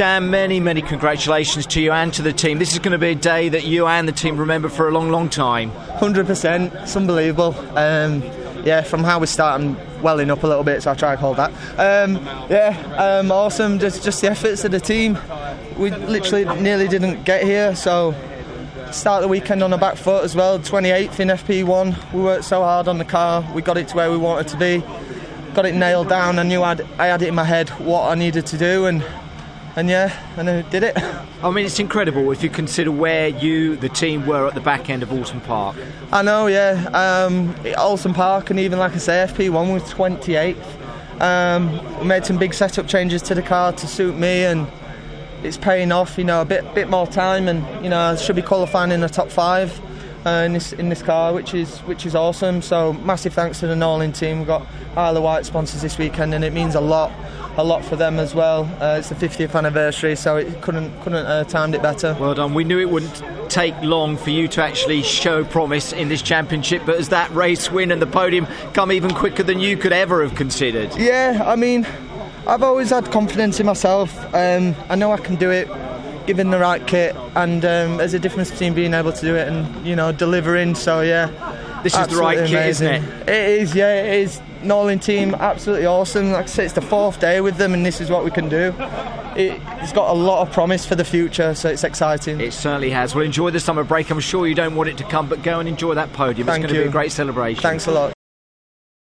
Dan, many, many congratulations to you and to the team. This is going to be a day that you and the team remember for a long, long time. 100%. It's unbelievable. Um, yeah, from how we start, I'm welling up a little bit, so I'll try to hold that. Um, yeah, um, awesome. Just, just the efforts of the team. We literally nearly didn't get here, so start the weekend on a back foot as well. 28th in FP1. We worked so hard on the car. We got it to where we wanted to be. Got it nailed down. I knew I'd, I had it in my head what I needed to do, and and yeah, and I did it. I mean, it's incredible if you consider where you, the team, were at the back end of Oulton Park. I know, yeah. Um, Oulton Park, and even like I say, FP1 was 28th. Um, we made some big setup changes to the car to suit me, and it's paying off. You know, a bit bit more time, and you know, I should be qualifying in the top five. Uh, in this in this car, which is which is awesome. So massive thanks to the Norlin team. We've got Isle of Wight sponsors this weekend, and it means a lot a lot for them as well. Uh, it's the 50th anniversary, so it couldn't couldn't uh, timed it better. Well done. We knew it wouldn't take long for you to actually show promise in this championship, but as that race win and the podium come even quicker than you could ever have considered. Yeah, I mean, I've always had confidence in myself. Um, I know I can do it. Given the right kit, and um, there's a difference between being able to do it and you know delivering. So yeah, this is the right kit, isn't it? It is, yeah, it is. Norlin team, absolutely awesome. Like I say, it's the fourth day with them, and this is what we can do. It, it's got a lot of promise for the future, so it's exciting. It certainly has. Well, enjoy the summer break. I'm sure you don't want it to come, but go and enjoy that podium. Thank it's going to be a great celebration. Thanks a lot.